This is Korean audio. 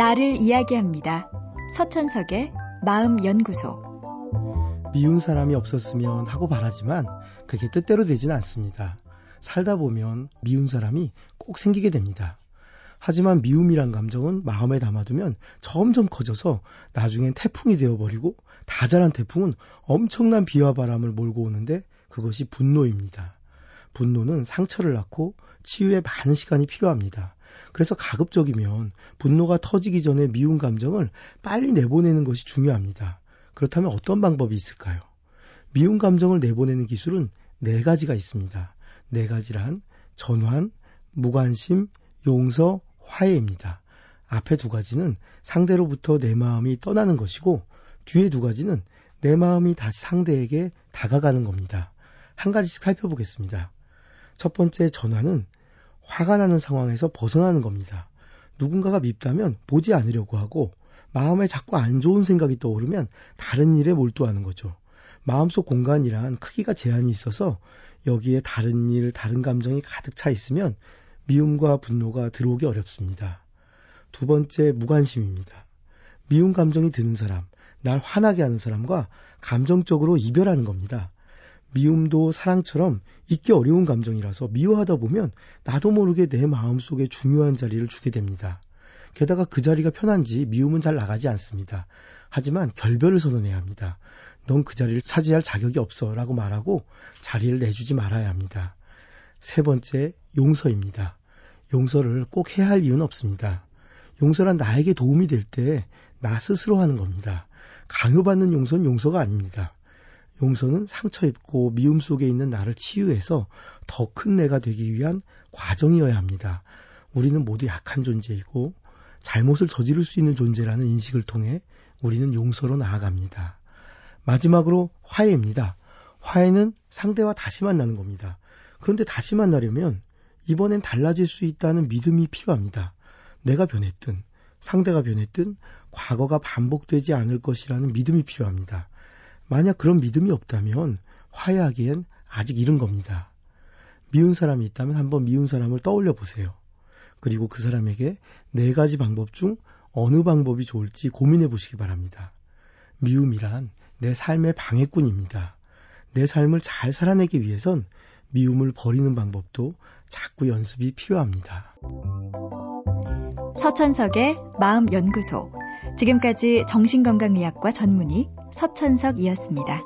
나를 이야기합니다. 서천석의 마음연구소. 미운 사람이 없었으면 하고 바라지만 그게 뜻대로 되진 않습니다. 살다 보면 미운 사람이 꼭 생기게 됩니다. 하지만 미움이란 감정은 마음에 담아두면 점점 커져서 나중엔 태풍이 되어버리고 다 자란 태풍은 엄청난 비와 바람을 몰고 오는데 그것이 분노입니다. 분노는 상처를 낳고 치유에 많은 시간이 필요합니다. 그래서 가급적이면 분노가 터지기 전에 미운 감정을 빨리 내보내는 것이 중요합니다. 그렇다면 어떤 방법이 있을까요? 미운 감정을 내보내는 기술은 네 가지가 있습니다. 네 가지란 전환, 무관심, 용서, 화해입니다. 앞에 두 가지는 상대로부터 내 마음이 떠나는 것이고 뒤에 두 가지는 내 마음이 다시 상대에게 다가가는 겁니다. 한 가지씩 살펴보겠습니다. 첫 번째 전환은 화가 나는 상황에서 벗어나는 겁니다. 누군가가 밉다면 보지 않으려고 하고 마음에 자꾸 안 좋은 생각이 떠오르면 다른 일에 몰두하는 거죠. 마음속 공간이란 크기가 제한이 있어서 여기에 다른 일, 다른 감정이 가득 차 있으면 미움과 분노가 들어오기 어렵습니다. 두 번째, 무관심입니다. 미운 감정이 드는 사람, 날 화나게 하는 사람과 감정적으로 이별하는 겁니다. 미움도 사랑처럼 잊기 어려운 감정이라서 미워하다 보면 나도 모르게 내 마음속에 중요한 자리를 주게 됩니다. 게다가 그 자리가 편한지 미움은 잘 나가지 않습니다. 하지만 결별을 선언해야 합니다. 넌 그 자리를 차지할 자격이 없어 라고 말하고 자리를 내주지 말아야 합니다. 세 번째, 용서입니다. 용서를 꼭 해야 할 이유는 없습니다. 용서란 나에게 도움이 될 때 나 스스로 하는 겁니다. 강요받는 용서는 용서가 아닙니다. 용서는 상처 입고 미움 속에 있는 나를 치유해서 더 큰 내가 되기 위한 과정이어야 합니다. 우리는 모두 약한 존재이고 잘못을 저지를 수 있는 존재라는 인식을 통해 우리는 용서로 나아갑니다. 마지막으로 화해입니다. 화해는 상대와 다시 만나는 겁니다. 그런데 다시 만나려면 이번엔 달라질 수 있다는 믿음이 필요합니다. 내가 변했든 상대가 변했든 과거가 반복되지 않을 것이라는 믿음이 필요합니다. 만약 그런 믿음이 없다면 화해하기엔 아직 이른 겁니다. 미운 사람이 있다면 한번 미운 사람을 떠올려 보세요. 그리고 그 사람에게 네 가지 방법 중 어느 방법이 좋을지 고민해 보시기 바랍니다. 미움이란 내 삶의 방해꾼입니다. 내 삶을 잘 살아내기 위해선 미움을 버리는 방법도 자꾸 연습이 필요합니다. 서천석의 마음연구소. 지금까지 정신건강의학과 전문의 서천석이었습니다.